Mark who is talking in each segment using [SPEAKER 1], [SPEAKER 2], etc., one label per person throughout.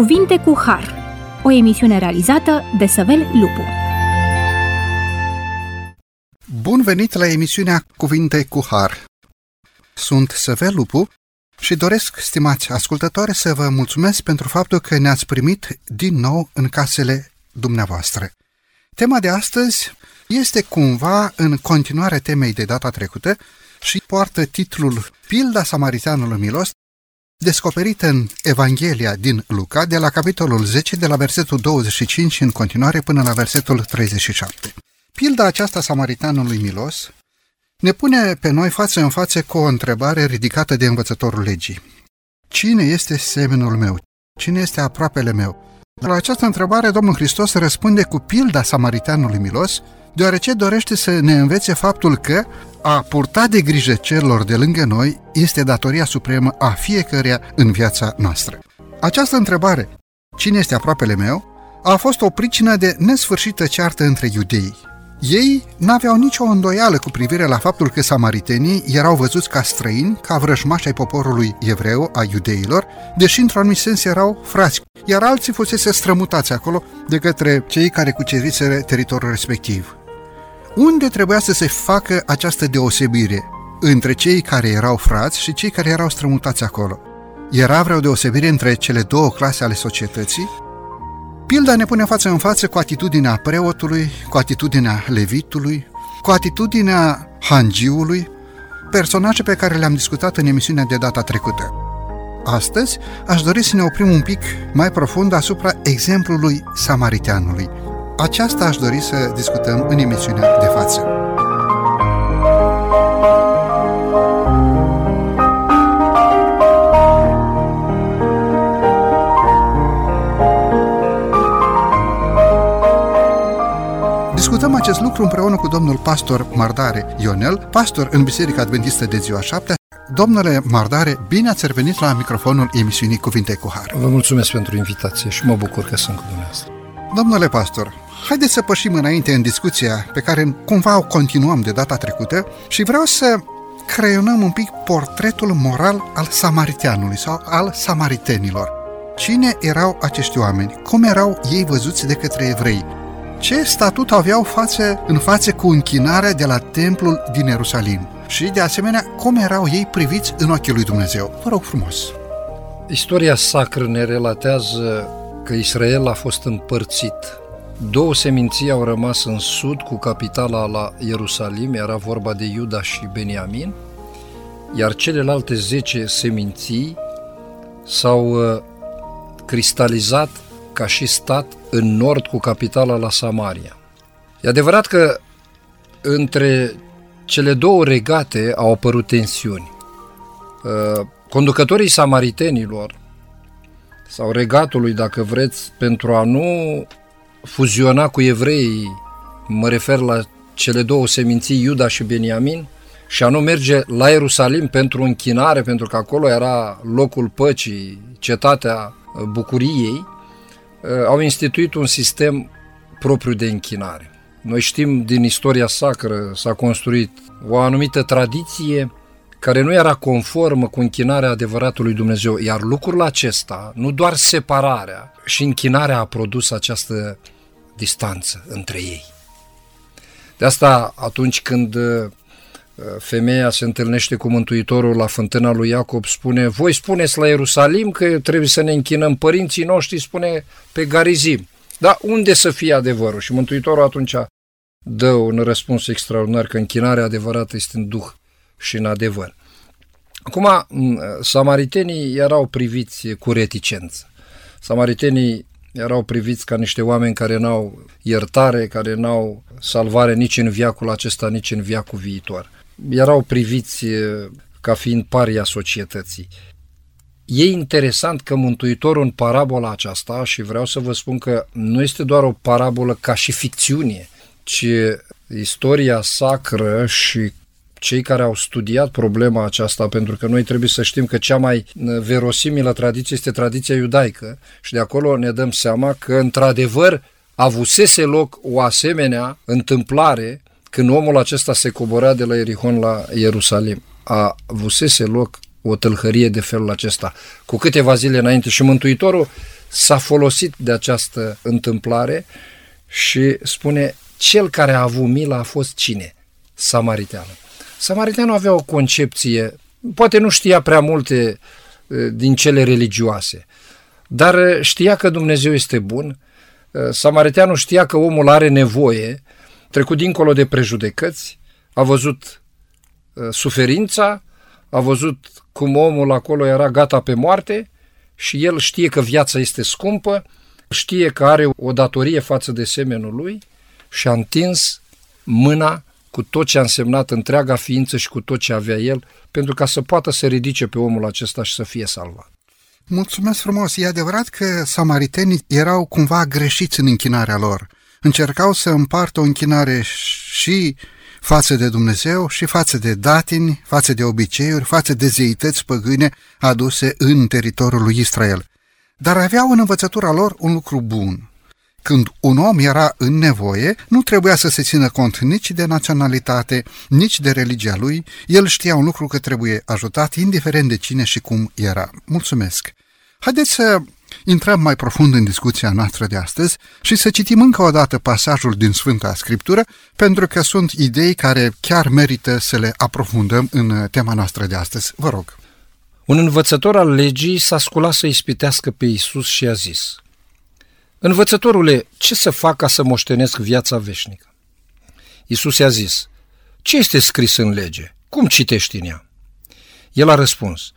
[SPEAKER 1] Cuvinte cu Har, o emisiune realizată de Săvel Lupu.
[SPEAKER 2] Bun venit la emisiunea Cuvinte cu Har. Sunt Săvel Lupu și doresc, stimați ascultători, să vă mulțumesc pentru faptul că ne-ați primit din nou în casele dumneavoastră. Tema de astăzi este cumva în continuare temei de data trecută și poartă titlul Pilda Samaritanului Milos, descoperită în Evanghelia din Luca, de la capitolul 10, de la versetul 25 în continuare până la versetul 37. Pilda aceasta Samaritanului Milos ne pune pe noi față în față cu o întrebare ridicată de învățătorul legii. Cine este semenul meu? Cine este aproapele meu? La această întrebare, Domnul Hristos răspunde cu pilda Samaritanului Milos, deoarece dorește să ne învețe faptul că a purta de grijă celor de lângă noi este datoria supremă a fiecăruia în viața noastră. Această întrebare, cine este aproapele meu, a fost o pricină de nesfârșită ceartă între iudei. Ei n-aveau nicio îndoială cu privire la faptul că samaritenii erau văzuți ca străini, ca vrăjmași ai poporului evreu, a iudeilor, deși într-un anumit sens erau frați, iar alții fusese strămutați acolo de către cei care cuceriseră teritoriul respectiv. Unde trebuia să se facă această deosebire între cei care erau frați și cei care erau strămutați acolo? Era vreo deosebire între cele două clase ale societății? Pilda ne pune față în față cu atitudinea preotului, cu atitudinea levitului, cu atitudinea hangiului, personaje pe care le-am discutat în emisiunea de data trecută. Astăzi aș dori să ne oprim un pic mai profund asupra exemplului samariteanului. Aceasta aș dori să discutăm în emisiunea de față. Acest lucru împreună cu domnul pastor Mardare Ionel, pastor în Biserica Adventistă de ziua 7. Domnule Mardare, bine ați revenit la microfonul emisiunii Cuvinte cu Har.
[SPEAKER 3] Vă mulțumesc pentru invitație și mă bucur că sunt cu dumneavoastră.
[SPEAKER 2] Domnule pastor, haideți să pășim înainte în discuția pe care cumva o continuăm de data trecută și vreau să creionăm un pic portretul moral al samariteanului sau al samaritenilor. Cine erau acești oameni? Cum erau ei văzuți de către evrei? Ce statut aveau față în față cu închinarea de la templul din Ierusalim? Și, de asemenea, cum erau ei priviți în ochii lui Dumnezeu? Vă rog frumos!
[SPEAKER 3] Istoria sacră ne relatează că Israel a fost împărțit. Două seminții au rămas în sud cu capitala la Ierusalim, era vorba de Iuda și Beniamin, iar celelalte zece seminții s-au uh, cristalizat ca și stat în nord cu capitala la Samaria. E adevărat că între cele două regate au apărut tensiuni. Uh, conducătorii samaritenilor sau regatului, dacă vreți, pentru a nu fuziona cu evreii, mă refer la cele două seminții, Iuda și Beniamin, și a nu merge la Ierusalim pentru închinare, pentru că acolo era locul păcii, cetatea bucuriei, uh, au instituit un sistem propriu de închinare. Noi știm din istoria sacră s-a construit o anumită tradiție care nu era conformă cu închinarea adevăratului Dumnezeu, iar lucrul acesta, nu doar separarea, și închinarea a produs această distanță între ei. De asta, atunci când uh, femeia se întâlnește cu Mântuitorul la fântâna lui Iacob, spune, voi spuneți la Ierusalim că trebuie să ne închinăm, părinții noștri spune pe Garizim. Dar unde să fie adevărul? Și Mântuitorul atunci dă un răspuns extraordinar că închinarea adevărată este în duh și în adevăr. Acum, samaritenii erau priviți cu reticență. Samaritenii erau priviți ca niște oameni care n-au iertare, care n-au salvare nici în viacul acesta, nici în viacul viitor. Erau priviți ca fiind paria societății. E interesant că Mântuitorul în parabola aceasta, și vreau să vă spun că nu este doar o parabolă ca și ficțiune, ci istoria sacră și cei care au studiat problema aceasta, pentru că noi trebuie să știm că cea mai verosimilă tradiție este tradiția iudaică și de acolo ne dăm seama că într-adevăr avusese loc o asemenea întâmplare când omul acesta se coborea de la Erihon la Ierusalim. A avusese loc o tâlhărie de felul acesta. Cu câteva zile înainte și Mântuitorul s-a folosit de această întâmplare și spune, cel care a avut mila a fost cine? Samariteanul. Samariteanul avea o concepție, poate nu știa prea multe din cele religioase, dar știa că Dumnezeu este bun, Samariteanul știa că omul are nevoie, trecut dincolo de prejudecăți, a văzut suferința, a văzut cum omul acolo era gata pe moarte și el știe că viața este scumpă, știe că are o datorie față de semenul lui și a întins mâna cu tot ce a însemnat întreaga ființă și cu tot ce avea el, pentru ca să poată să ridice pe omul acesta și să fie salvat.
[SPEAKER 2] Mulțumesc frumos! E adevărat că samaritenii erau cumva greșiți în închinarea lor. Încercau să împartă o închinare și față de Dumnezeu și față de datini, față de obiceiuri, față de zeități păgâne aduse în teritoriul lui Israel. Dar aveau în învățătura lor un lucru bun. Când un om era în nevoie, nu trebuia să se țină cont nici de naționalitate, nici de religia lui, el știa un lucru că trebuie ajutat, indiferent de cine și cum era. Mulțumesc! Haideți să intrăm mai profund în discuția noastră de astăzi și să citim încă o dată pasajul din Sfânta Scriptură, pentru că sunt idei care chiar merită să le aprofundăm în tema noastră de astăzi. Vă rog!
[SPEAKER 3] Un învățător al legii s-a sculat să ispitească pe Isus și a zis, Învățătorule, ce să fac ca să moștenesc viața veșnică? Isus i-a zis, ce este scris în lege? Cum citești în ea? El a răspuns,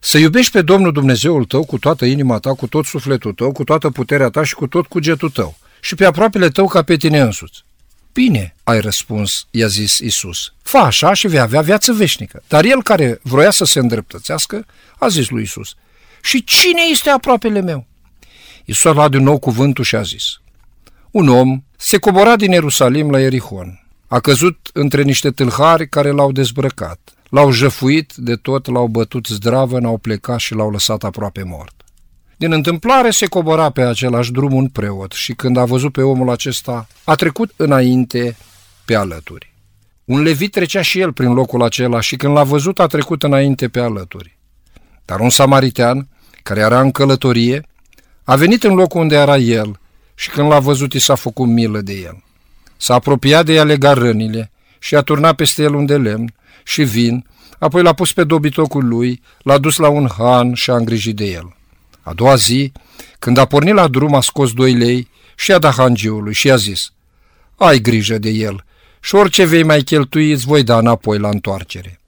[SPEAKER 3] să iubești pe Domnul Dumnezeul tău cu toată inima ta, cu tot sufletul tău, cu toată puterea ta și cu tot cugetul tău și pe aproapele tău ca pe tine însuți. Bine, ai răspuns, i-a zis Isus. Fă așa și vei avea viață veșnică. Dar el care vroia să se îndreptățească, a zis lui Isus. Și cine este aproapele meu? Isus a luat din nou cuvântul și a zis. Un om se cobora din Ierusalim la Erihon. A căzut între niște tâlhari care l-au dezbrăcat. L-au jăfuit de tot, l-au bătut zdravă, n-au plecat și l-au lăsat aproape mort. Din întâmplare se cobora pe același drum un preot și când a văzut pe omul acesta, a trecut înainte pe alături. Un levit trecea și el prin locul acela și când l-a văzut a trecut înainte pe alături. Dar un samaritean, care era în călătorie, a venit în locul unde era el și când l-a văzut i s-a făcut milă de el. S-a apropiat de ea legat rănile și a turnat peste el un de lemn și vin, apoi l-a pus pe dobitocul lui, l-a dus la un han și a îngrijit de el. A doua zi, când a pornit la drum, a scos doi lei și a dat hangiului și a zis, Ai grijă de el și orice vei mai cheltui îți voi da înapoi la întoarcere.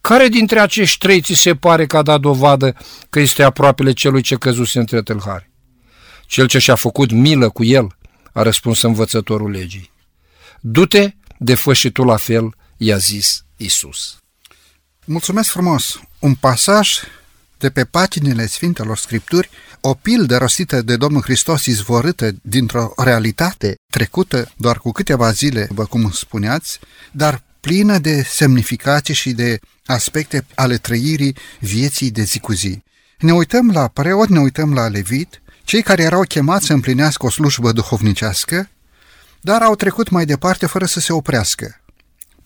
[SPEAKER 3] Care dintre acești trei ți se pare că a dat dovadă că este aproapele celui ce căzuse între tâlhari? Cel ce și-a făcut milă cu el, a răspuns învățătorul legii. Du-te de fă și tu la fel, i-a zis Isus.
[SPEAKER 2] Mulțumesc frumos! Un pasaj de pe paginile Sfintelor Scripturi, o pildă rostită de Domnul Hristos izvorâtă dintr-o realitate trecută doar cu câteva zile, vă cum spuneați, dar plină de semnificații și de aspecte ale trăirii vieții de zi cu zi. Ne uităm la preot, ne uităm la levit, cei care erau chemați să împlinească o slujbă duhovnicească, dar au trecut mai departe fără să se oprească.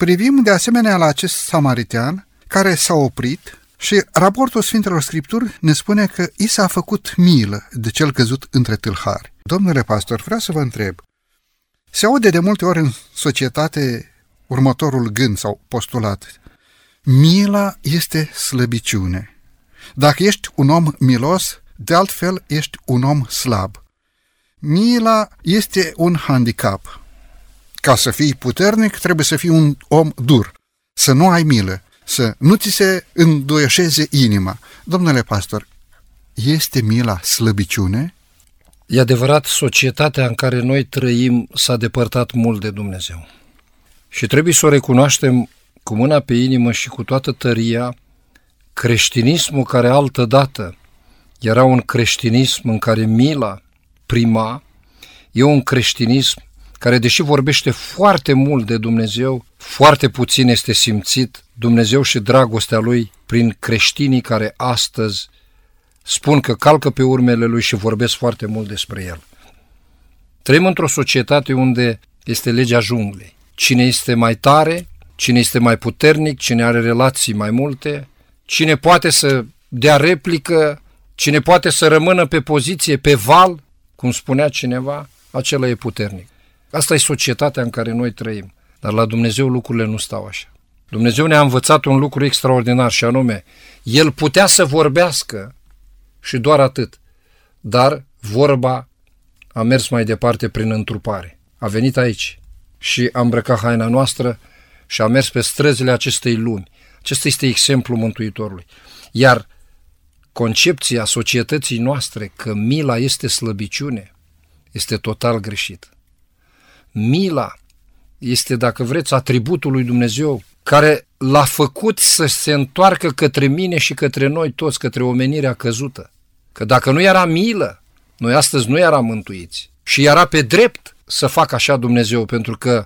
[SPEAKER 2] Privim de asemenea la acest samaritean care s-a oprit și raportul Sfintelor Scripturi ne spune că i s-a făcut milă de cel căzut între tâlhari. Domnule pastor, vreau să vă întreb, se aude de multe ori în societate următorul gând sau postulat. Mila este slăbiciune. Dacă ești un om milos, de altfel ești un om slab. Mila este un handicap. Ca să fii puternic, trebuie să fii un om dur, să nu ai milă, să nu ți se îndoieșeze inima. Domnule pastor, este mila slăbiciune?
[SPEAKER 3] E adevărat, societatea în care noi trăim s-a depărtat mult de Dumnezeu. Și trebuie să o recunoaștem cu mâna pe inimă și cu toată tăria, creștinismul care altă dată era un creștinism în care mila prima, e un creștinism care, deși vorbește foarte mult de Dumnezeu, foarte puțin este simțit Dumnezeu și dragostea Lui prin creștinii care astăzi spun că calcă pe urmele Lui și vorbesc foarte mult despre El. Trăim într-o societate unde este legea junglei. Cine este mai tare, cine este mai puternic, cine are relații mai multe, cine poate să dea replică, Cine poate să rămână pe poziție, pe val, cum spunea cineva, acela e puternic. Asta e societatea în care noi trăim. Dar la Dumnezeu lucrurile nu stau așa. Dumnezeu ne-a învățat un lucru extraordinar și anume, El putea să vorbească și doar atât, dar vorba a mers mai departe prin întrupare. A venit aici și a îmbrăcat haina noastră și a mers pe străzile acestei lumi. Acesta este exemplul Mântuitorului. Iar concepția societății noastre că mila este slăbiciune este total greșit. Mila este, dacă vreți, atributul lui Dumnezeu care l-a făcut să se întoarcă către mine și către noi toți, către omenirea căzută. Că dacă nu era milă, noi astăzi nu eram mântuiți. Și era pe drept să facă așa Dumnezeu, pentru că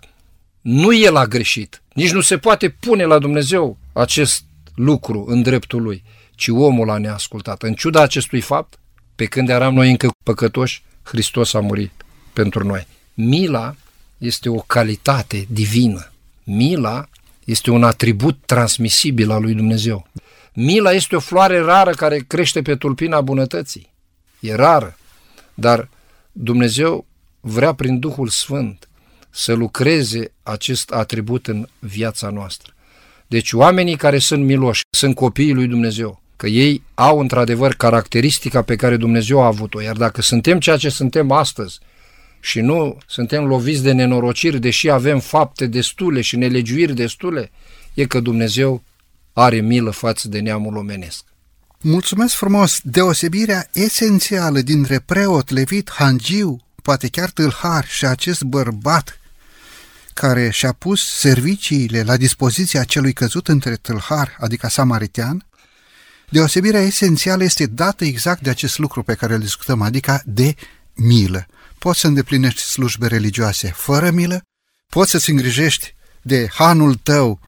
[SPEAKER 3] nu El a greșit. Nici nu se poate pune la Dumnezeu acest lucru în dreptul Lui, ci omul a neascultat. În ciuda acestui fapt, pe când eram noi încă păcătoși, Hristos a murit pentru noi. Mila este o calitate divină. Mila este un atribut transmisibil al lui Dumnezeu. Mila este o floare rară care crește pe tulpina bunătății. E rară, dar Dumnezeu vrea prin Duhul Sfânt să lucreze acest atribut în viața noastră. Deci oamenii care sunt miloși sunt copiii lui Dumnezeu, că ei au într-adevăr caracteristica pe care Dumnezeu a avut-o, iar dacă suntem ceea ce suntem astăzi și nu suntem loviți de nenorociri, deși avem fapte destule și nelegiuiri destule, e că Dumnezeu are milă față de neamul omenesc.
[SPEAKER 2] Mulțumesc frumos! Deosebirea esențială dintre preot, levit, hangiu, poate chiar tâlhar și acest bărbat care și-a pus serviciile la dispoziția celui căzut între tâlhar, adică samaritean, deosebirea esențială este dată exact de acest lucru pe care îl discutăm, adică de milă. Poți să îndeplinești slujbe religioase fără milă, poți să-ți îngrijești de hanul tău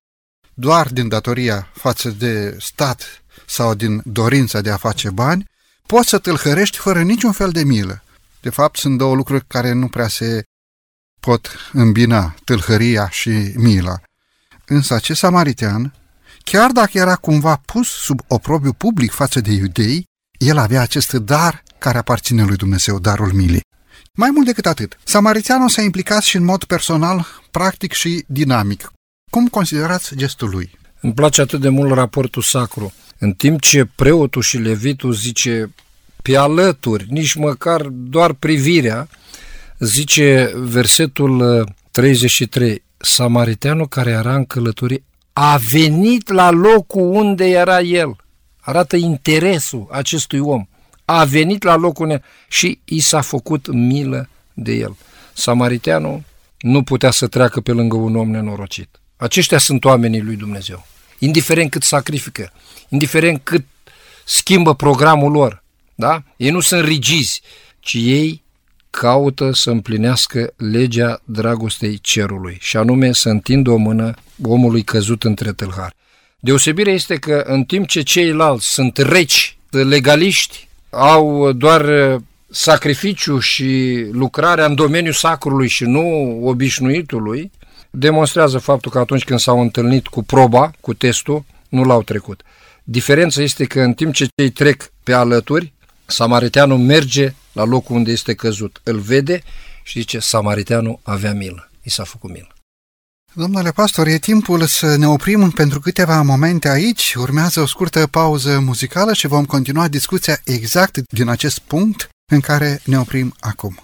[SPEAKER 2] doar din datoria față de stat sau din dorința de a face bani, poți să tâlhărești fără niciun fel de milă. De fapt, sunt două lucruri care nu prea se pot îmbina, tâlhăria și mila. Însă acest samaritean, chiar dacă era cumva pus sub oprobiu public față de iudei, el avea acest dar care aparține lui Dumnezeu, darul milei. Mai mult decât atât, samariteanul s-a implicat și în mod personal, practic și dinamic. Cum considerați gestul lui?
[SPEAKER 3] Îmi place atât de mult raportul sacru. În timp ce preotul și levitul zice pe alături, nici măcar doar privirea, zice versetul 33, uh, Samariteanul care era în călătorie a venit la locul unde era el. Arată interesul acestui om. A venit la locul unde și i s-a făcut milă de el. Samariteanul nu putea să treacă pe lângă un om nenorocit. Aceștia sunt oamenii lui Dumnezeu. Indiferent cât sacrifică, indiferent cât schimbă programul lor, da? Ei nu sunt rigizi, ci ei caută să împlinească legea dragostei cerului și anume să întindă o mână omului căzut între tâlhari. Deosebirea este că în timp ce ceilalți sunt reci, legaliști, au doar sacrificiu și lucrarea în domeniul sacrului și nu obișnuitului, demonstrează faptul că atunci când s-au întâlnit cu proba, cu testul, nu l-au trecut. Diferența este că în timp ce cei trec pe alături, Samariteanul merge la locul unde este căzut, îl vede și zice, Samariteanul avea milă, i s-a făcut milă.
[SPEAKER 2] Domnule pastor, e timpul să ne oprim pentru câteva momente aici. Urmează o scurtă pauză muzicală și vom continua discuția exact din acest punct în care ne oprim acum.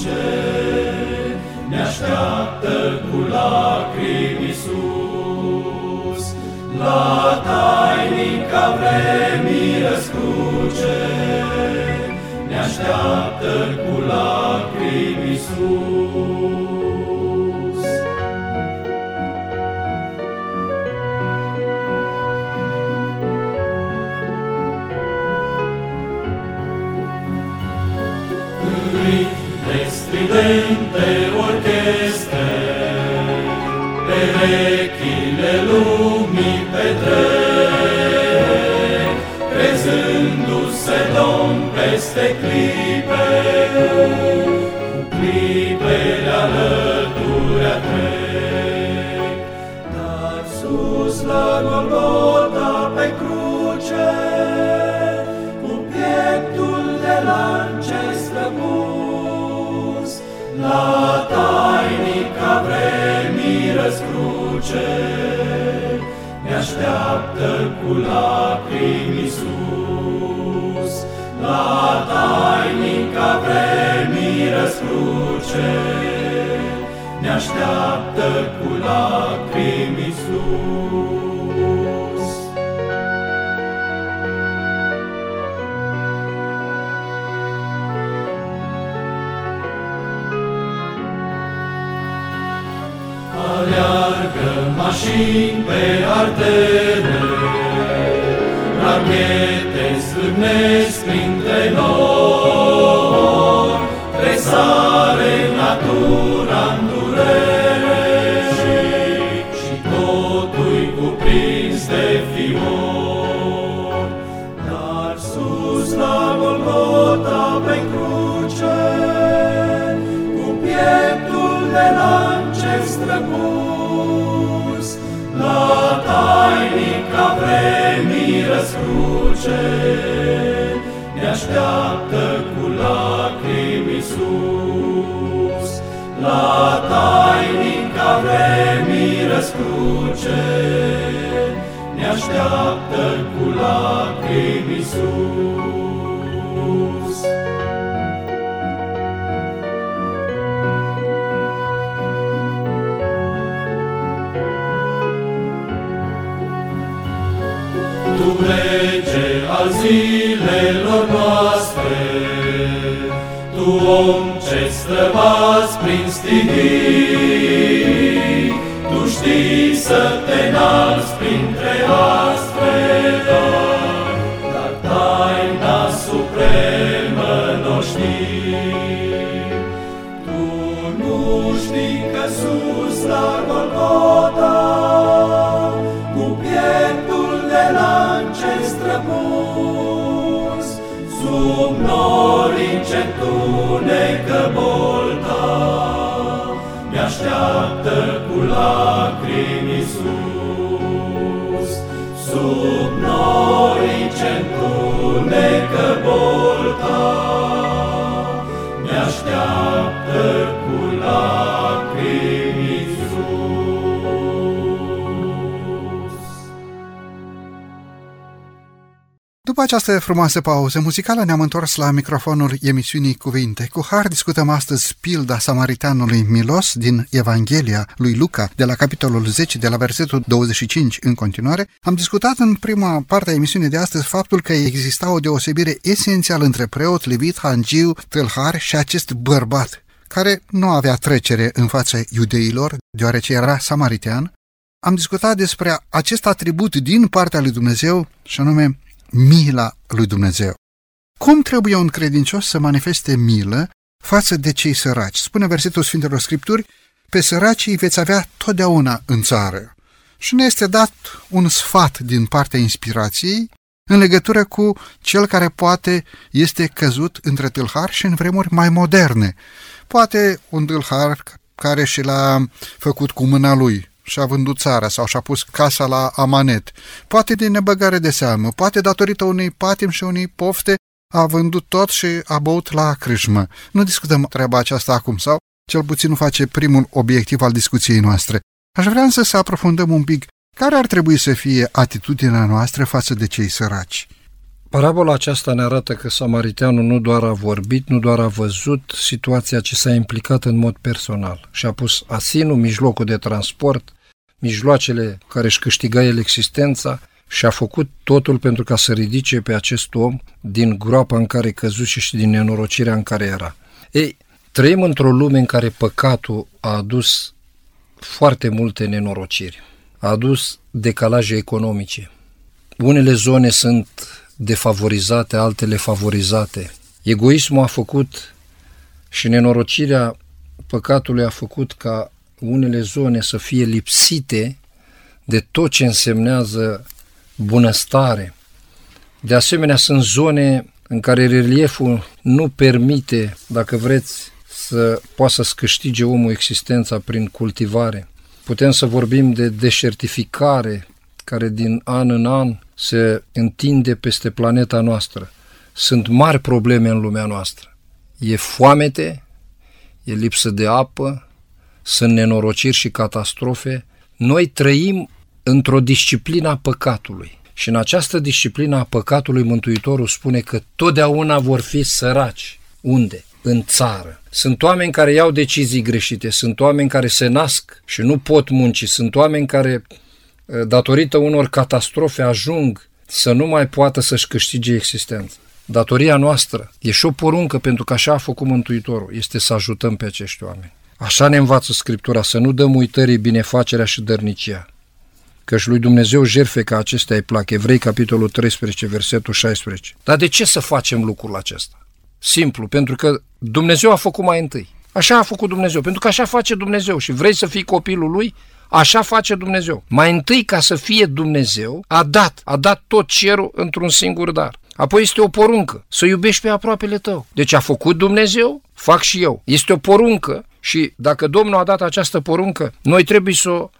[SPEAKER 4] Răscruce, ne așteaptă cu lacrimi Iisus. La tainica vremii răscruce, ne așteaptă cu lacrimi Iisus. Stridente orchestre, perechile lumii petrec, crezându-se domn peste clipe, cu clipele alături trec. Dar sus la Golgota răscruce, ne așteaptă cu lacrimi Iisus. La tainica vremii răscruce, ne așteaptă cu lacrimi Iisus. Mașini pe artere, Rachete slâgnesc printre noi, Tresare natura în durere Și totul cuprins de fior. Dar sus la Golgota pe cruce, Cu pieptul de lance străpus, La tainica vremii răscruce, Ne așteaptă cu lacrimi Iisus. La tainica vremii răscruce, Ne așteaptă cu lacrimi al zilelor noastre, Tu om ce străbați prin stihii, Tu știi să te înalți printre astre, dar taina supremă n-o știi. Tu nu știi că sus la Golgota, încetunecă bolta, mi-așteaptă cu lacrimi Iisus. Sub nori încetunecă bolta,
[SPEAKER 2] După această frumoasă pauză muzicală ne-am întors la microfonul emisiunii Cuvinte. Cu har discutăm astăzi pilda samaritanului Milos din Evanghelia lui Luca, de la capitolul 10, de la versetul 25 în continuare. Am discutat în prima parte a emisiunii de astăzi faptul că exista o deosebire esențială între preot, levit, hangiu, tâlhar și acest bărbat, care nu avea trecere în fața iudeilor, deoarece era samaritean. Am discutat despre acest atribut din partea lui Dumnezeu, și anume mila lui Dumnezeu. Cum trebuie un credincios să manifeste milă față de cei săraci? Spune versetul Sfintelor Scripturi, pe săracii veți avea totdeauna în țară. Și ne este dat un sfat din partea inspirației în legătură cu cel care poate este căzut între tâlhari și în vremuri mai moderne. Poate un tâlhar care și l-a făcut cu mâna lui, și-a vândut țara sau și-a pus casa la amanet, poate din nebăgare de seamă, poate datorită unei patim și unei pofte, a vândut tot și a băut la crâșmă. Nu discutăm treaba aceasta acum sau cel puțin nu face primul obiectiv al discuției noastre. Aș vrea însă să aprofundăm un pic care ar trebui să fie atitudinea noastră față de cei săraci.
[SPEAKER 3] Parabola aceasta ne arată că samariteanul nu doar a vorbit, nu doar a văzut situația, ci s-a implicat în mod personal și a pus asinul, mijlocul de transport, mijloacele care își câștiga el existența și a făcut totul pentru ca să ridice pe acest om din groapa în care căzuse și din nenorocirea în care era. Ei, trăim într-o lume în care păcatul a adus foarte multe nenorociri, a adus decalaje economice. Unele zone sunt defavorizate, altele favorizate. Egoismul a făcut și nenorocirea păcatului a făcut ca unele zone să fie lipsite de tot ce însemnează bunăstare. De asemenea, sunt zone în care relieful nu permite, dacă vreți, să poată să-ți câștige omul existența prin cultivare. Putem să vorbim de deșertificare, care din an în an se întinde peste planeta noastră. Sunt mari probleme în lumea noastră. E foamete, e lipsă de apă, sunt nenorociri și catastrofe. Noi trăim într-o disciplină a păcatului. Și în această disciplină a păcatului Mântuitorul spune că totdeauna vor fi săraci. Unde? În țară. Sunt oameni care iau decizii greșite, sunt oameni care se nasc și nu pot munci, sunt oameni care datorită unor catastrofe, ajung să nu mai poată să-și câștige existența. Datoria noastră e și o poruncă, pentru că așa a făcut Mântuitorul, este să ajutăm pe acești oameni. Așa ne învață Scriptura, să nu dăm uitării binefacerea și dărnicia. Căci lui Dumnezeu jerfe ca acestea îi plac. Evrei, capitolul 13, versetul 16. Dar de ce să facem lucrul acesta? Simplu, pentru că Dumnezeu a făcut mai întâi. Așa a făcut Dumnezeu, pentru că așa face Dumnezeu și vrei să fii copilul lui, Așa face Dumnezeu. Mai întâi, ca să fie Dumnezeu, a dat, a dat tot cerul într-un singur dar. Apoi este o poruncă, să iubești pe aproapele tău. Deci a făcut Dumnezeu, fac și eu. Este o poruncă și dacă Domnul a dat această poruncă, noi trebuie să o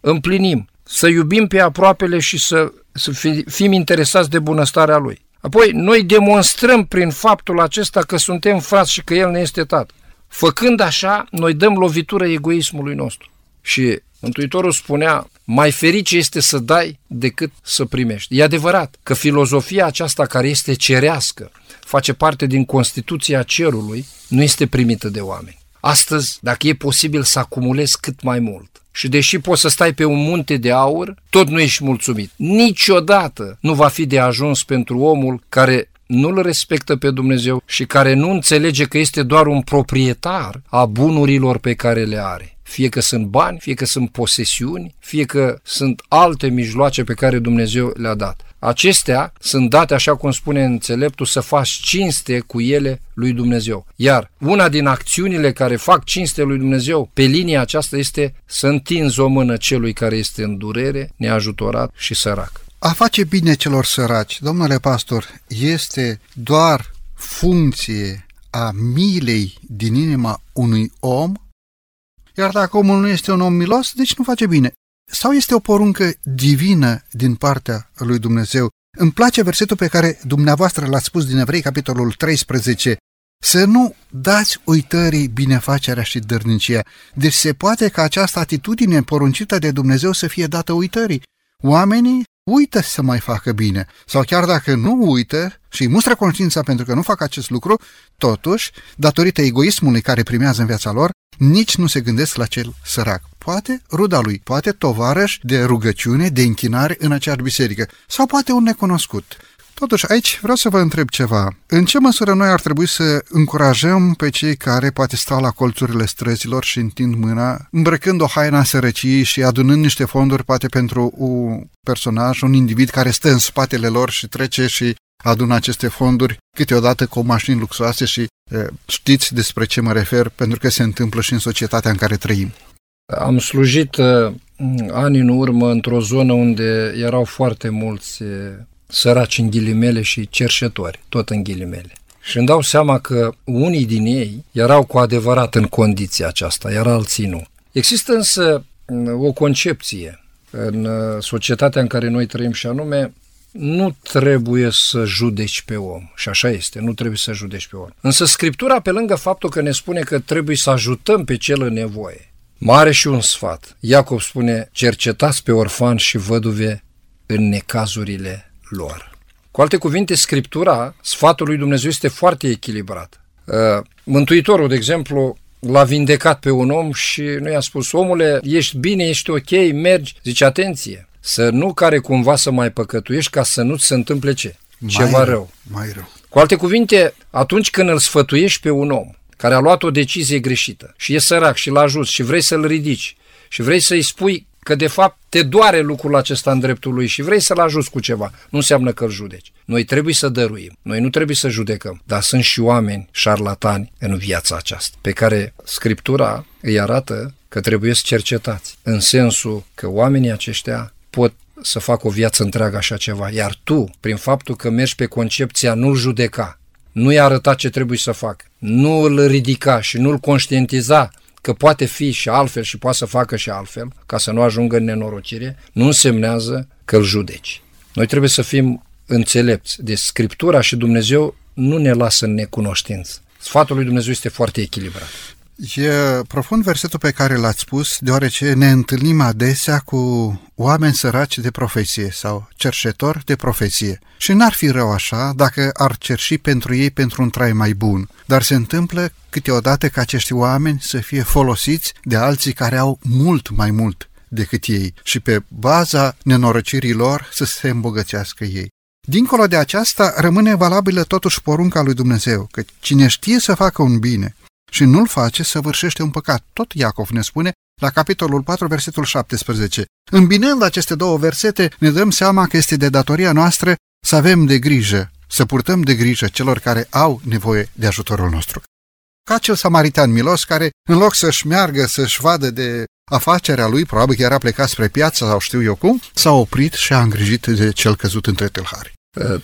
[SPEAKER 3] împlinim, să iubim pe aproapele și să, să fi, fim interesați de bunăstarea Lui. Apoi, noi demonstrăm prin faptul acesta că suntem frați și că El ne este tată. Făcând așa, noi dăm lovitură egoismului nostru. Și Mântuitorul spunea, mai ferice este să dai decât să primești. E adevărat că filozofia aceasta care este cerească, face parte din Constituția cerului, nu este primită de oameni. Astăzi, dacă e posibil să acumulezi cât mai mult, și deși poți să stai pe un munte de aur, tot nu ești mulțumit. Niciodată nu va fi de ajuns pentru omul care nu-L respectă pe Dumnezeu și care nu înțelege că este doar un proprietar a bunurilor pe care le are fie că sunt bani, fie că sunt posesiuni, fie că sunt alte mijloace pe care Dumnezeu le-a dat. Acestea sunt date, așa cum spune înțeleptul, să faci cinste cu ele lui Dumnezeu. Iar una din acțiunile care fac cinste lui Dumnezeu pe linia aceasta este să întinzi o mână celui care este în durere, neajutorat și sărac.
[SPEAKER 2] A face bine celor săraci, domnule pastor, este doar funcție a milei din inima unui om iar dacă omul nu este un om milos, deci nu face bine. Sau este o poruncă divină din partea lui Dumnezeu? Îmi place versetul pe care dumneavoastră l-ați spus din Evrei, capitolul 13, să nu dați uitării binefacerea și dărnicia. Deci se poate ca această atitudine poruncită de Dumnezeu să fie dată uitării. Oamenii uită să mai facă bine. Sau chiar dacă nu uită și îi mustră conștiința pentru că nu fac acest lucru, totuși, datorită egoismului care primează în viața lor, nici nu se gândesc la cel sărac. Poate ruda lui, poate tovarăș de rugăciune, de închinare în aceeași biserică, sau poate un necunoscut. Totuși, aici vreau să vă întreb ceva. În ce măsură noi ar trebui să încurajăm pe cei care poate stau la colțurile străzilor și întind mâna, îmbrăcând o haina sărăciei și adunând niște fonduri poate pentru un personaj, un individ care stă în spatele lor și trece și adună aceste fonduri câteodată cu mașini luxoase și știți despre ce mă refer, pentru că se întâmplă și în societatea în care trăim.
[SPEAKER 3] Am slujit ani în urmă într-o zonă unde erau foarte mulți săraci în ghilimele și cerșetori, tot în ghilimele. Și îmi dau seama că unii din ei erau cu adevărat în condiția aceasta, iar alții nu. Există însă o concepție în societatea în care noi trăim și anume nu trebuie să judeci pe om. Și așa este, nu trebuie să judeci pe om. Însă Scriptura, pe lângă faptul că ne spune că trebuie să ajutăm pe cel în nevoie, mare și un sfat. Iacob spune, cercetați pe orfan și văduve în necazurile lor. Cu alte cuvinte, Scriptura, sfatul lui Dumnezeu este foarte echilibrat. Uh, Mântuitorul, de exemplu, l-a vindecat pe un om și nu i-a spus, omule, ești bine, ești ok, mergi. Zice, atenție, să nu care cumva să mai păcătuiești ca să nu-ți se întâmple ce? Ceva
[SPEAKER 2] mai
[SPEAKER 3] rău.
[SPEAKER 2] Mai rău.
[SPEAKER 3] Cu alte cuvinte, atunci când îl sfătuiești pe un om care a luat o decizie greșită. Și e sărac și l ajuți și vrei să-l ridici și vrei să-i spui că de fapt te doare lucrul acesta în dreptul lui și vrei să-l ajuți cu ceva, nu înseamnă că îl judeci. Noi trebuie să dăruim, noi nu trebuie să judecăm, dar sunt și oameni șarlatani în viața aceasta, pe care Scriptura îi arată că trebuie să cercetați, în sensul că oamenii aceștia pot să facă o viață întreagă așa ceva, iar tu, prin faptul că mergi pe concepția nu-l judeca, nu-i arăta ce trebuie să facă, nu îl ridica și nu-l conștientiza că poate fi și altfel și poate să facă și altfel, ca să nu ajungă în nenorocire, nu însemnează că îl judeci. Noi trebuie să fim înțelepți. Deci Scriptura și Dumnezeu nu ne lasă în necunoștință. Sfatul lui Dumnezeu este foarte echilibrat.
[SPEAKER 2] E profund versetul pe care l-ați spus, deoarece ne întâlnim adesea cu oameni săraci de profesie sau cerșetori de profesie. Și n-ar fi rău așa dacă ar cerși pentru ei pentru un trai mai bun. Dar se întâmplă câteodată ca acești oameni să fie folosiți de alții care au mult mai mult decât ei și pe baza nenorăcirii lor să se îmbogățească ei. Dincolo de aceasta, rămâne valabilă totuși porunca lui Dumnezeu, că cine știe să facă un bine și nu-l face, săvârșește un păcat. Tot Iacov ne spune la capitolul 4, versetul 17. Îmbinând aceste două versete, ne dăm seama că este de datoria noastră să avem de grijă, să purtăm de grijă celor care au nevoie de ajutorul nostru. Ca acel samaritan milos care, în loc să-și meargă, să-și vadă de afacerea lui, probabil că era plecat spre piață sau știu eu cum, s-a oprit și a îngrijit de cel căzut între tâlhari.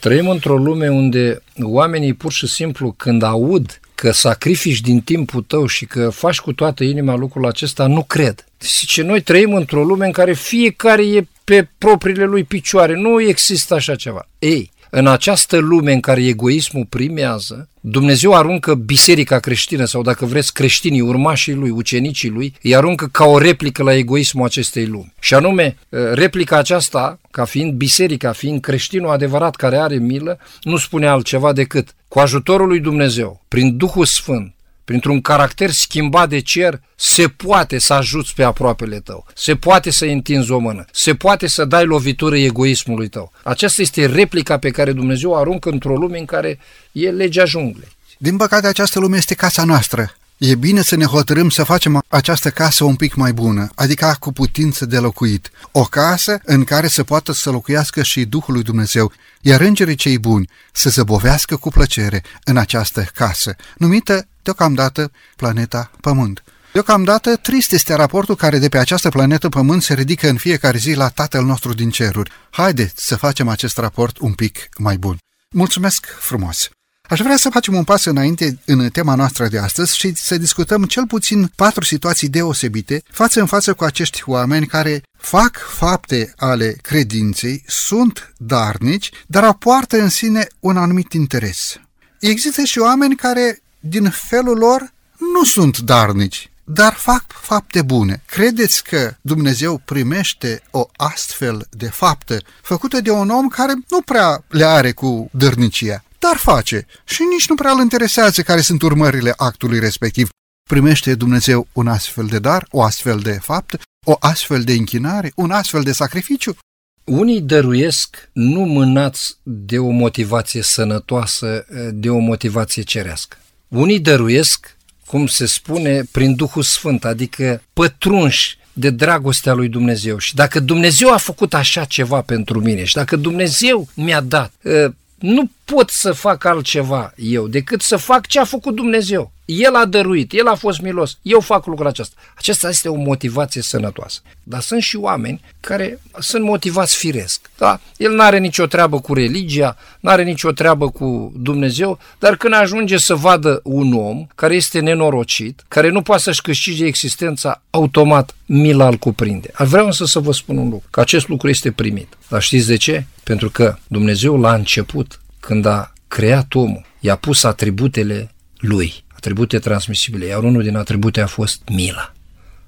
[SPEAKER 3] Trăim într-o lume unde oamenii pur și simplu când aud că sacrifici din timpul tău și că faci cu toată inima lucrul acesta, nu cred. Zice, noi trăim într-o lume în care fiecare e pe propriile lui picioare, nu există așa ceva. Ei, în această lume în care egoismul primează, Dumnezeu aruncă biserica creștină sau dacă vreți creștinii, urmașii lui, ucenicii lui, îi aruncă ca o replică la egoismul acestei lumi. Și anume, replica aceasta, ca fiind biserica, fiind creștinul adevărat care are milă, nu spune altceva decât cu ajutorul lui Dumnezeu, prin Duhul Sfânt, printr-un caracter schimbat de cer, se poate să ajuți pe aproapele tău, se poate să întinzi o mână, se poate să dai lovitură egoismului tău. Aceasta este replica pe care Dumnezeu o aruncă într-o lume în care e legea junglei.
[SPEAKER 2] Din păcate, această lume este casa noastră. E bine să ne hotărâm să facem această casă un pic mai bună, adică cu putință de locuit. O casă în care să poată să locuiască și Duhul lui Dumnezeu, iar îngerii cei buni să zăbovească cu plăcere în această casă, numită deocamdată planeta Pământ. Deocamdată trist este raportul care de pe această planetă Pământ se ridică în fiecare zi la Tatăl nostru din ceruri. Haideți să facem acest raport un pic mai bun. Mulțumesc frumos! Aș vrea să facem un pas înainte în tema noastră de astăzi și să discutăm cel puțin patru situații deosebite față în față cu acești oameni care fac fapte ale credinței, sunt darnici, dar apoartă în sine un anumit interes. Există și oameni care, din felul lor, nu sunt darnici, dar fac fapte bune. Credeți că Dumnezeu primește o astfel de faptă făcută de un om care nu prea le are cu dărnicia, dar face și nici nu prea îl interesează care sunt urmările actului respectiv. Primește Dumnezeu un astfel de dar, o astfel de fapt, o astfel de închinare, un astfel de sacrificiu?
[SPEAKER 3] Unii dăruiesc nu mânați de o motivație sănătoasă, de o motivație cerească. Unii dăruiesc, cum se spune, prin Duhul Sfânt, adică pătrunși de dragostea lui Dumnezeu. Și dacă Dumnezeu a făcut așa ceva pentru mine și dacă Dumnezeu mi-a dat, ă, nu pot să fac altceva eu decât să fac ce a făcut Dumnezeu. El a dăruit, El a fost milos, eu fac lucrul acesta. Acesta este o motivație sănătoasă. Dar sunt și oameni care sunt motivați firesc. Da? El nu are nicio treabă cu religia, nu are nicio treabă cu Dumnezeu, dar când ajunge să vadă un om care este nenorocit, care nu poate să-și câștige existența, automat mila îl cuprinde. Ar vrea însă să vă spun un lucru, că acest lucru este primit. Dar știți de ce? Pentru că Dumnezeu la început, când a creat omul, i-a pus atributele lui atribute transmisibile, iar unul din atribute a fost mila,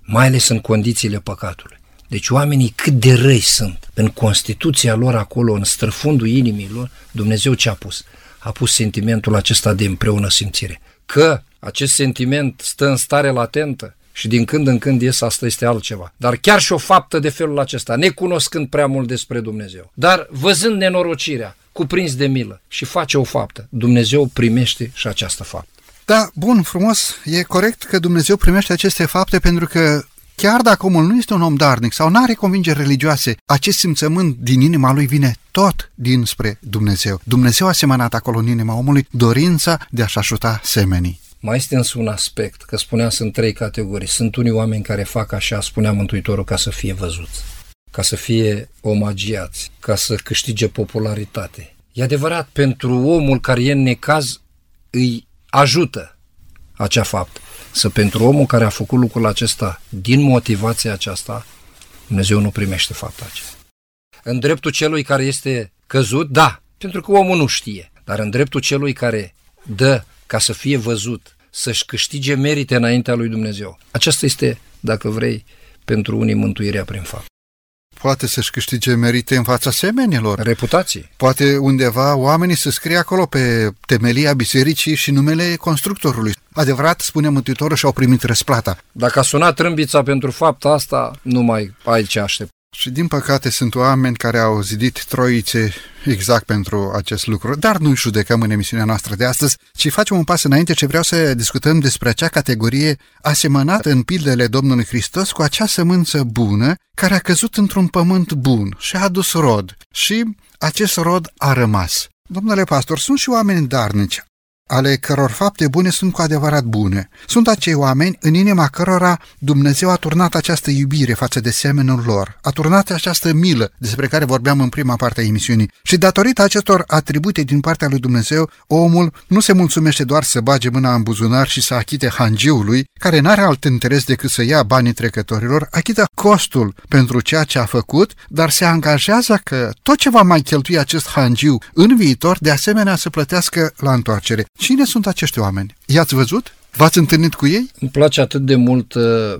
[SPEAKER 3] mai ales în condițiile păcatului. Deci oamenii cât de răi sunt. În Constituția lor acolo, în străfundul inimilor, Dumnezeu ce a pus? A pus sentimentul acesta de împreună simțire. Că acest sentiment stă în stare latentă și din când în când ies, asta este altceva. Dar chiar și o faptă de felul acesta, necunoscând prea mult despre Dumnezeu, dar văzând nenorocirea, cuprins de milă și face o faptă, Dumnezeu primește și această faptă.
[SPEAKER 2] Da, bun, frumos, e corect că Dumnezeu primește aceste fapte pentru că chiar dacă omul nu este un om darnic sau nu are convingeri religioase, acest simțământ din inima lui vine tot dinspre Dumnezeu. Dumnezeu a semănat acolo în inima omului dorința de a-și ajuta semenii.
[SPEAKER 3] Mai este însă un aspect, că spuneam sunt trei categorii. Sunt unii oameni care fac așa, spunea Mântuitorul, ca să fie văzuți, ca să fie omagiați, ca să câștige popularitate. E adevărat, pentru omul care e în necaz, îi ajută acea faptă. Să pentru omul care a făcut lucrul acesta, din motivația aceasta, Dumnezeu nu primește fapta aceea. În dreptul celui care este căzut, da, pentru că omul nu știe. Dar în dreptul celui care dă ca să fie văzut, să-și câștige merite înaintea lui Dumnezeu. Aceasta este, dacă vrei, pentru unii mântuirea prin fapt.
[SPEAKER 2] Poate să-și câștige merite în fața semenilor.
[SPEAKER 3] Reputație.
[SPEAKER 2] Poate undeva oamenii să scrie acolo pe temelia bisericii și numele constructorului. Adevărat, spune Mântuitorul, și-au primit răsplata.
[SPEAKER 3] Dacă a sunat trâmbița pentru fapta asta, nu mai ai ce aștept.
[SPEAKER 2] Și din păcate sunt oameni care au zidit troițe exact pentru acest lucru, dar nu judecăm în emisiunea noastră de astăzi, ci facem un pas înainte ce vreau să discutăm despre acea categorie asemănată în pildele Domnului Hristos cu acea sămânță bună care a căzut într-un pământ bun și a adus rod. Și acest rod a rămas. Domnule pastor, sunt și oameni darnici, ale căror fapte bune sunt cu adevărat bune. Sunt acei oameni în inima cărora Dumnezeu a turnat această iubire față de semenul lor, a turnat această milă despre care vorbeam în prima parte a emisiunii și datorită acestor atribute din partea lui Dumnezeu, omul nu se mulțumește doar să bage mâna în buzunar și să achite hangiului, care n-are alt interes decât să ia banii trecătorilor, achită costul pentru ceea ce a făcut, dar se angajează că tot ce va mai cheltui acest hangiu în viitor, de asemenea să plătească la întoarcere. Cine sunt acești oameni? I-ați văzut? V-ați întâlnit cu ei?
[SPEAKER 3] Îmi place atât de mult uh,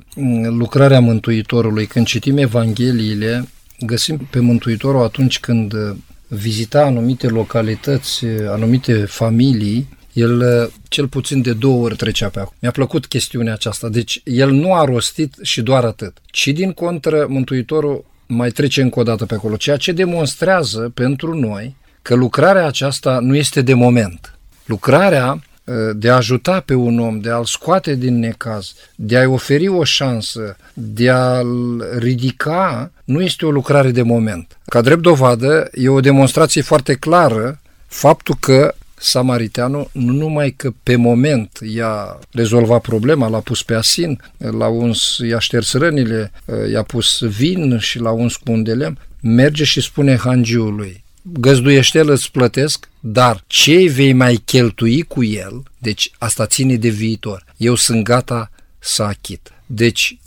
[SPEAKER 3] lucrarea Mântuitorului. Când citim Evangheliile, găsim pe Mântuitorul atunci când uh, vizita anumite localități, uh, anumite familii, el uh, cel puțin de două ori trecea pe acolo. Mi-a plăcut chestiunea aceasta. Deci el nu a rostit și doar atât. Ci din contră, Mântuitorul mai trece încă o dată pe acolo, ceea ce demonstrează pentru noi că lucrarea aceasta nu este de moment Lucrarea uh, de a ajuta pe un om, de a-l scoate din necaz, de a-i oferi o șansă, de a-l ridica, nu este o lucrare de moment. Ca drept dovadă, e o demonstrație foarte clară faptul că Samariteanul nu numai că pe moment i-a rezolvat problema, l-a pus pe asin, l-a uns, i-a șters rănile, uh, i-a pus vin și l-a uns cu un de lemn, merge și spune hangiului, găzduiește el îți plătesc, dar ce vei mai cheltui cu el, deci asta ține de viitor. Eu sunt gata să achit. Deci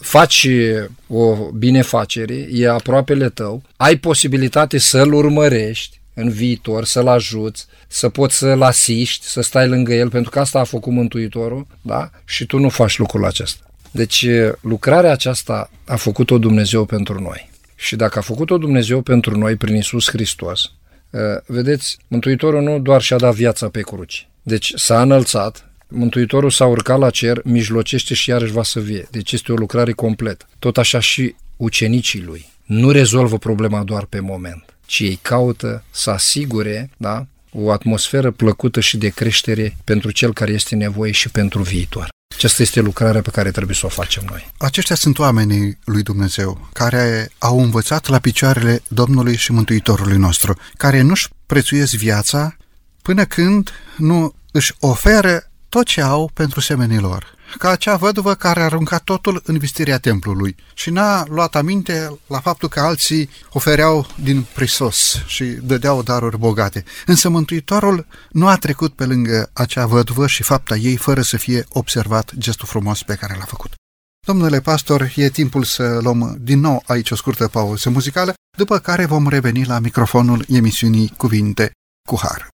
[SPEAKER 3] faci o binefacere, e aproapele tău, ai posibilitate să-l urmărești în viitor, să-l ajuți, să poți să-l asiști, să stai lângă el, pentru că asta a făcut Mântuitorul, da? Și tu nu faci lucrul acesta. Deci lucrarea aceasta a făcut-o Dumnezeu pentru noi. Și dacă a făcut-o Dumnezeu pentru noi prin Isus Hristos, uh, vedeți, Mântuitorul nu doar și-a dat viața pe cruci. Deci s-a înălțat, Mântuitorul s-a urcat la cer, mijlocește și iarăși va să vie. Deci este o lucrare completă. Tot așa și ucenicii lui nu rezolvă problema doar pe moment, ci ei caută să asigure da, o atmosferă plăcută și de creștere pentru cel care este nevoie și pentru viitor. Aceasta este lucrarea pe care trebuie să o facem noi.
[SPEAKER 2] Aceștia sunt oamenii lui Dumnezeu, care au învățat la picioarele Domnului și Mântuitorului nostru, care nu-și prețuiesc viața până când nu își oferă tot ce au pentru semenii lor ca acea văduvă care a aruncat totul în vistirea templului și n-a luat aminte la faptul că alții ofereau din prisos și dădeau daruri bogate. Însă Mântuitorul nu a trecut pe lângă acea văduvă și fapta ei fără să fie observat gestul frumos pe care l-a făcut. Domnule pastor, e timpul să luăm din nou aici o scurtă pauză muzicală, după care vom reveni la microfonul emisiunii Cuvinte cu Har.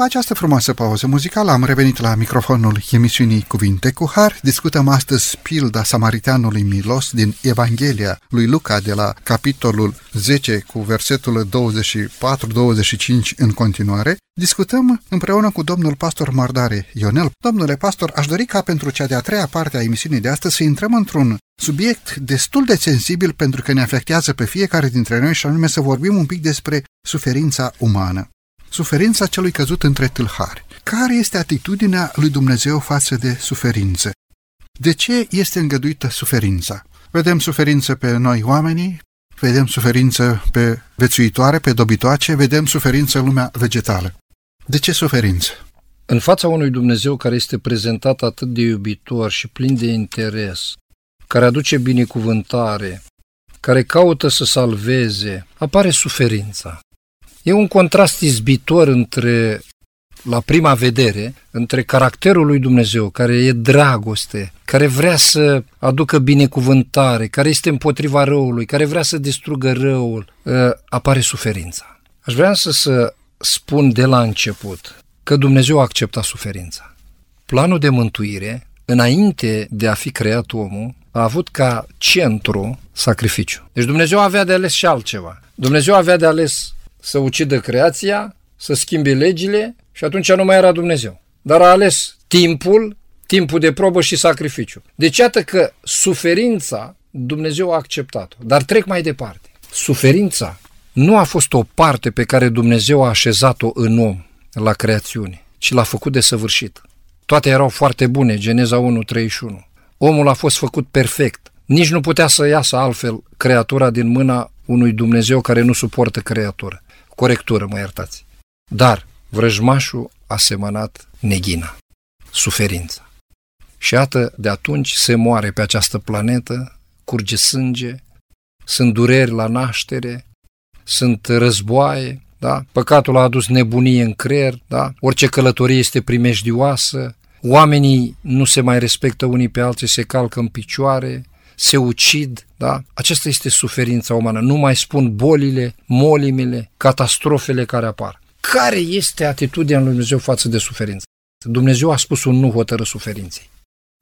[SPEAKER 2] După această frumoasă pauză muzicală am revenit la microfonul emisiunii Cuvinte cu Har. Discutăm astăzi pilda Samaritanului Milos din Evanghelia lui Luca de la capitolul 10 cu versetul 24-25 în continuare. Discutăm împreună cu domnul pastor Mardare Ionel. Domnule pastor, aș dori ca pentru cea de-a treia parte a emisiunii de astăzi să intrăm într-un subiect destul de sensibil pentru că ne afectează pe fiecare dintre noi și anume să vorbim un pic despre suferința umană suferința celui căzut între tâlhari. Care este atitudinea lui Dumnezeu față de suferință? De ce este îngăduită suferința? Vedem suferință pe noi oamenii, vedem suferință pe vețuitoare, pe dobitoace, vedem suferință în lumea vegetală. De ce suferință?
[SPEAKER 3] În fața unui Dumnezeu care este prezentat atât de iubitor și plin de interes, care aduce binecuvântare, care caută să salveze, apare suferința. E un contrast izbitor între, la prima vedere, între caracterul lui Dumnezeu, care e dragoste, care vrea să aducă binecuvântare, care este împotriva răului, care vrea să distrugă răul, ă, apare suferința. Aș vrea să, să spun de la început că Dumnezeu a acceptat suferința. Planul de mântuire, înainte de a fi creat omul, a avut ca centru sacrificiu. Deci Dumnezeu avea de ales și altceva. Dumnezeu avea de ales să ucidă creația, să schimbe legile și atunci nu mai era Dumnezeu. Dar a ales timpul, timpul de probă și sacrificiu. Deci iată că suferința Dumnezeu a acceptat-o. Dar trec mai departe. Suferința nu a fost o parte pe care Dumnezeu a așezat-o în om la creațiune, ci l-a făcut de săvârșit. Toate erau foarte bune, Geneza 1, 31. Omul a fost făcut perfect. Nici nu putea să iasă altfel creatura din mâna unui Dumnezeu care nu suportă creatura corectură, mă iertați. Dar vrăjmașul a semănat neghina, suferința. Și iată, de atunci se moare pe această planetă, curge sânge, sunt dureri la naștere, sunt războaie, da? Păcatul a adus nebunie în creier, da? Orice călătorie este primejdioasă, oamenii nu se mai respectă unii pe alții, se calcă în picioare, se ucid, da? Aceasta este suferința umană. Nu mai spun bolile, molimile, catastrofele care apar. Care este atitudinea lui Dumnezeu față de suferință? Dumnezeu a spus un nu hotără suferinței.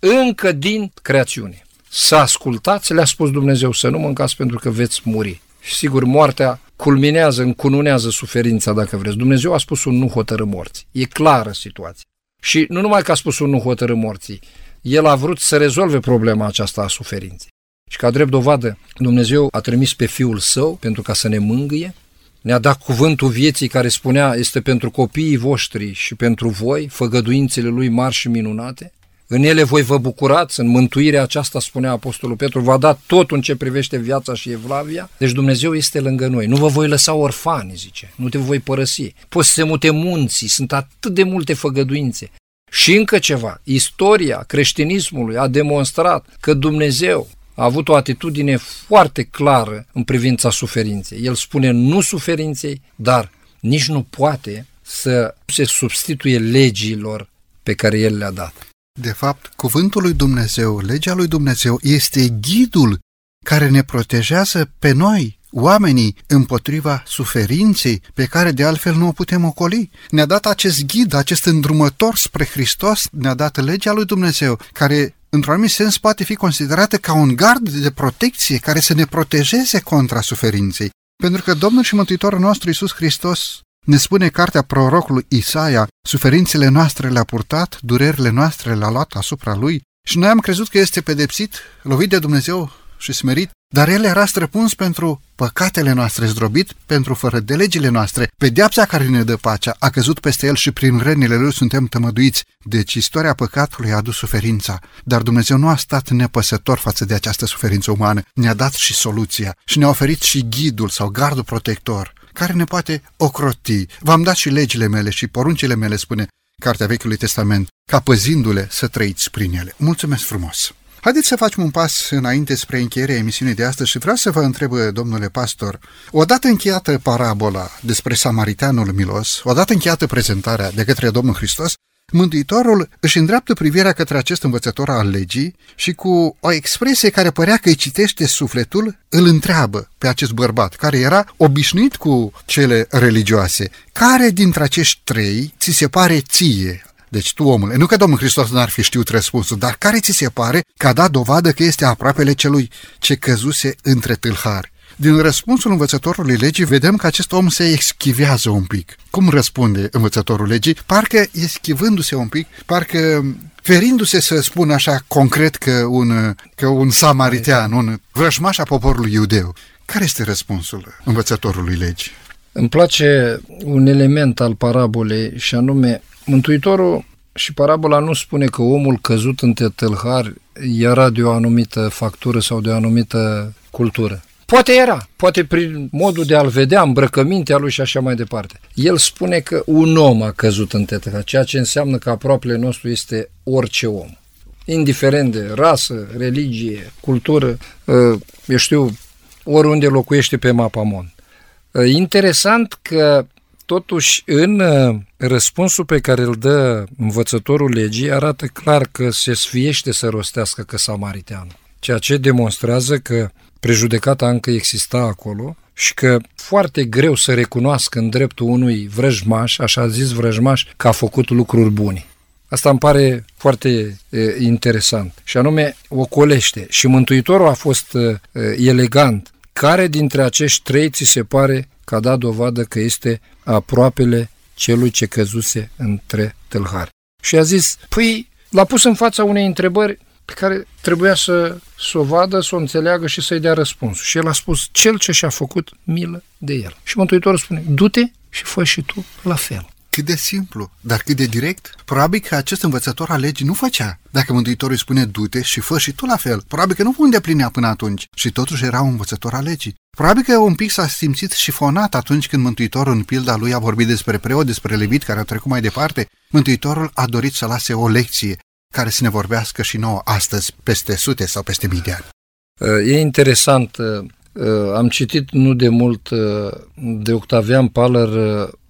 [SPEAKER 3] Încă din creațiune. Să ascultați, le-a spus Dumnezeu, să nu mâncați pentru că veți muri. Și sigur, moartea culminează, încununează suferința, dacă vreți. Dumnezeu a spus un nu hotără morții. E clară situația. Și nu numai că a spus un nu hotără morții, el a vrut să rezolve problema aceasta a suferinței. Și ca drept dovadă, Dumnezeu a trimis pe Fiul Său pentru ca să ne mângâie, ne-a dat cuvântul vieții care spunea este pentru copiii voștri și pentru voi, făgăduințele Lui mari și minunate. În ele voi vă bucurați, în mântuirea aceasta, spunea Apostolul Petru, va da tot în ce privește viața și evlavia. Deci Dumnezeu este lângă noi. Nu vă voi lăsa orfani, zice, nu te voi părăsi. Poți să se mute munții, sunt atât de multe făgăduințe. Și încă ceva, istoria creștinismului a demonstrat că Dumnezeu a avut o atitudine foarte clară în privința suferinței. El spune nu suferinței, dar nici nu poate să se substituie legilor pe care El le-a dat.
[SPEAKER 2] De fapt, cuvântul lui Dumnezeu, legea lui Dumnezeu, este ghidul care ne protejează pe noi, oamenii împotriva suferinței pe care de altfel nu o putem ocoli. Ne-a dat acest ghid, acest îndrumător spre Hristos, ne-a dat legea lui Dumnezeu, care într-un anumit sens poate fi considerată ca un gard de protecție care să ne protejeze contra suferinței. Pentru că Domnul și Mântuitorul nostru Iisus Hristos ne spune cartea prorocului Isaia, suferințele noastre le-a purtat, durerile noastre le-a luat asupra lui și noi am crezut că este pedepsit, lovit de Dumnezeu și smerit, dar el era străpuns pentru păcatele noastre, zdrobit pentru fără de legile noastre. Pedeapsa care ne dă pacea a căzut peste el și prin rănile lui suntem tămăduiți. Deci istoria păcatului a adus suferința, dar Dumnezeu nu a stat nepăsător față de această suferință umană. Ne-a dat și soluția și ne-a oferit și ghidul sau gardul protector care ne poate ocroti. V-am dat și legile mele și poruncile mele, spune Cartea Vechiului Testament, ca păzindu-le să trăiți prin ele. Mulțumesc frumos! Haideți să facem un pas înainte spre încheierea emisiunii de astăzi și vreau să vă întreb, domnule pastor, odată încheiată parabola despre Samaritanul Milos, odată încheiată prezentarea de către Domnul Hristos, Mântuitorul își îndreaptă privirea către acest învățător al legii și cu o expresie care părea că îi citește sufletul, îl întreabă pe acest bărbat, care era obișnuit cu cele religioase. Care dintre acești trei ți se pare ție, deci tu, omule, nu că Domnul Hristos n-ar fi știut răspunsul, dar care ți se pare că a dat dovadă că este aproapele celui ce căzuse între tâlhari? Din răspunsul învățătorului legii vedem că acest om se eschivează un pic. Cum răspunde învățătorul legii? Parcă eschivându-se un pic, parcă ferindu-se să spună așa concret că un, că un samaritean, un vrășmaș a poporului iudeu. Care este răspunsul învățătorului legii?
[SPEAKER 3] Îmi place un element al parabolei și anume Mântuitorul și parabola nu spune că omul căzut între tâlhari era de o anumită factură sau de o anumită cultură. Poate era, poate prin modul de a-l vedea, îmbrăcămintea lui și așa mai departe. El spune că un om a căzut în tâlhari, ceea ce înseamnă că aproapele nostru este orice om. Indiferent de rasă, religie, cultură, ă, eu știu, oriunde locuiește pe mapamon. Ă, interesant că Totuși, în uh, răspunsul pe care îl dă învățătorul legii, arată clar că se sfiește să rostească că samaritean, ceea ce demonstrează că prejudecata încă exista acolo și că foarte greu să recunoască în dreptul unui vrăjmaș, așa zis vrăjmaș, că a făcut lucruri bune. Asta îmi pare foarte e, interesant. Și anume, ocolește. Și Mântuitorul a fost e, elegant. Care dintre acești trei ți se pare că a dat dovadă că este aproapele celui ce căzuse între tâlhari. Și a zis, păi, l-a pus în fața unei întrebări pe care trebuia să, să o vadă, să o înțeleagă și să-i dea răspunsul. Și el a spus, cel ce și-a făcut milă de el. Și Mântuitorul spune, du-te și fă și tu la fel.
[SPEAKER 2] Cât de simplu, dar cât de direct. Probabil că acest învățător al legii nu făcea. Dacă Mântuitorul îi spune du-te și fă și tu la fel, probabil că nu îndeplinea până atunci și totuși era un învățător al legii. Probabil că un pic s-a simțit șifonat atunci când Mântuitorul în pilda lui a vorbit despre preot, despre levit care au trecut mai departe. Mântuitorul a dorit să lase o lecție care să ne vorbească și nouă astăzi peste sute sau peste mii de ani.
[SPEAKER 3] E interesant, am citit nu de mult de Octavian Paler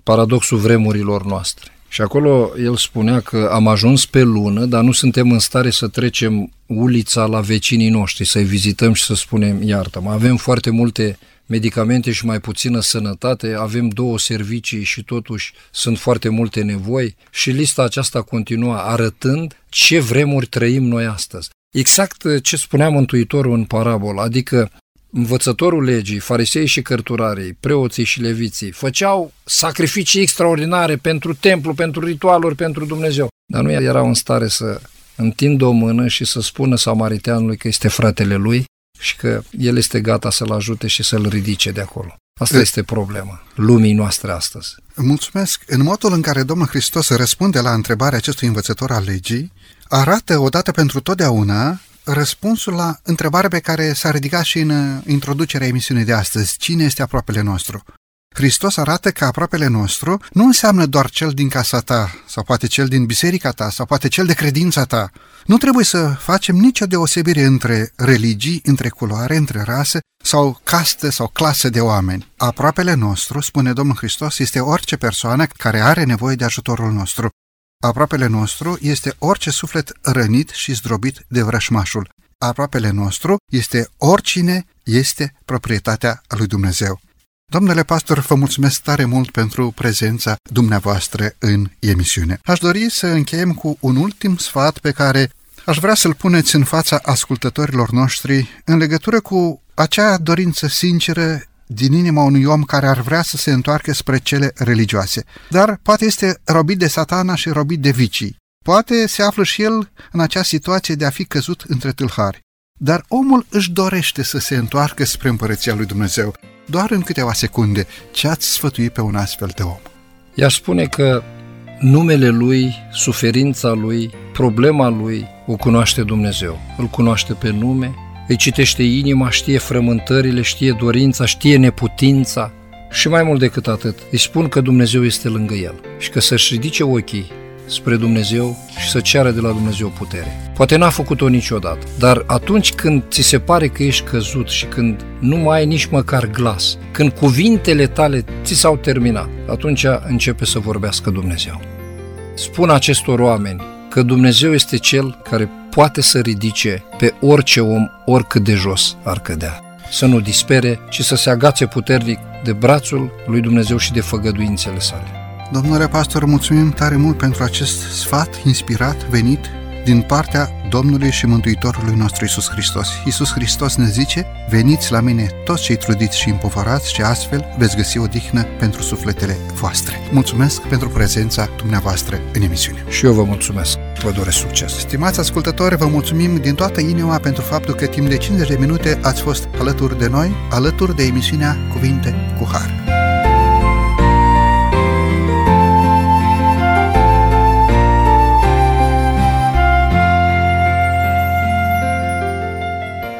[SPEAKER 3] paradoxul vremurilor noastre. Și acolo el spunea că am ajuns pe lună, dar nu suntem în stare să trecem ulița la vecinii noștri, să-i vizităm și să spunem iartă Avem foarte multe medicamente și mai puțină sănătate, avem două servicii și totuși sunt foarte multe nevoi și lista aceasta continua arătând ce vremuri trăim noi astăzi. Exact ce spunea Mântuitorul în parabol, adică învățătorul legii, farisei și cărturarii, preoții și leviții, făceau sacrificii extraordinare pentru templu, pentru ritualuri, pentru Dumnezeu. Dar nu erau în stare să întindă o mână și să spună samariteanului că este fratele lui și că el este gata să-l ajute și să-l ridice de acolo. Asta este problema lumii noastre astăzi.
[SPEAKER 2] Mulțumesc. În modul în care Domnul Hristos răspunde la întrebarea acestui învățător al legii, arată odată pentru totdeauna răspunsul la întrebarea pe care s-a ridicat și în uh, introducerea emisiunii de astăzi. Cine este aproapele nostru? Hristos arată că aproapele nostru nu înseamnă doar cel din casa ta, sau poate cel din biserica ta, sau poate cel de credința ta. Nu trebuie să facem nicio deosebire între religii, între culoare, între rase sau castă sau clasă de oameni. Aproapele nostru, spune Domnul Hristos, este orice persoană care are nevoie de ajutorul nostru. Aproapele nostru este orice suflet rănit și zdrobit de vrășmașul. Aproapele nostru este oricine este proprietatea lui Dumnezeu. Domnule pastor, vă mulțumesc tare mult pentru prezența dumneavoastră în emisiune. Aș dori să încheiem cu un ultim sfat pe care aș vrea să-l puneți în fața ascultătorilor noștri în legătură cu acea dorință sinceră din inima unui om care ar vrea să se întoarcă spre cele religioase. Dar poate este robit de satana și robit de vicii. Poate se află și el în acea situație de a fi căzut între tâlhari. Dar omul își dorește să se întoarcă spre împărăția lui Dumnezeu. Doar în câteva secunde, ce ați sfătui pe un astfel de om?
[SPEAKER 3] Ea spune că numele lui, suferința lui, problema lui o cunoaște Dumnezeu. Îl cunoaște pe nume, îi citește inima, știe frământările, știe dorința, știe neputința și mai mult decât atât, îi spun că Dumnezeu este lângă el și că să-și ridice ochii spre Dumnezeu și să ceară de la Dumnezeu putere. Poate n-a făcut-o niciodată, dar atunci când ți se pare că ești căzut și când nu mai ai nici măcar glas, când cuvintele tale ți s-au terminat, atunci începe să vorbească Dumnezeu. spun acestor oameni că Dumnezeu este Cel care poate să ridice pe orice om, oricât de jos ar cădea. Să nu dispere, ci să se agațe puternic de brațul lui Dumnezeu și de făgăduințele sale.
[SPEAKER 2] Domnule pastor, mulțumim tare mult pentru acest sfat inspirat, venit din partea Domnului și Mântuitorului nostru Isus Hristos. Isus Hristos ne zice, veniți la mine toți cei trudiți și împovărați și astfel veți găsi o dihnă pentru sufletele voastre. Mulțumesc pentru prezența dumneavoastră în emisiune.
[SPEAKER 3] Și eu vă mulțumesc. Vă doresc succes.
[SPEAKER 2] Stimați ascultători, vă mulțumim din toată inima pentru faptul că timp de 50 de minute ați fost alături de noi, alături de emisiunea Cuvinte cu Har.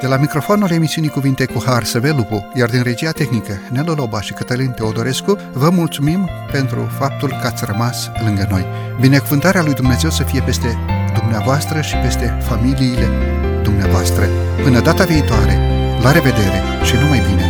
[SPEAKER 2] De la microfonul emisiunii Cuvinte cu Har Săvelupu, iar din regia tehnică Nelu Loba și Cătălin Teodorescu, vă mulțumim pentru faptul că ați rămas lângă noi. Binecuvântarea lui Dumnezeu să fie peste dumneavoastră și peste familiile dumneavoastră. Până data viitoare, la revedere și numai bine!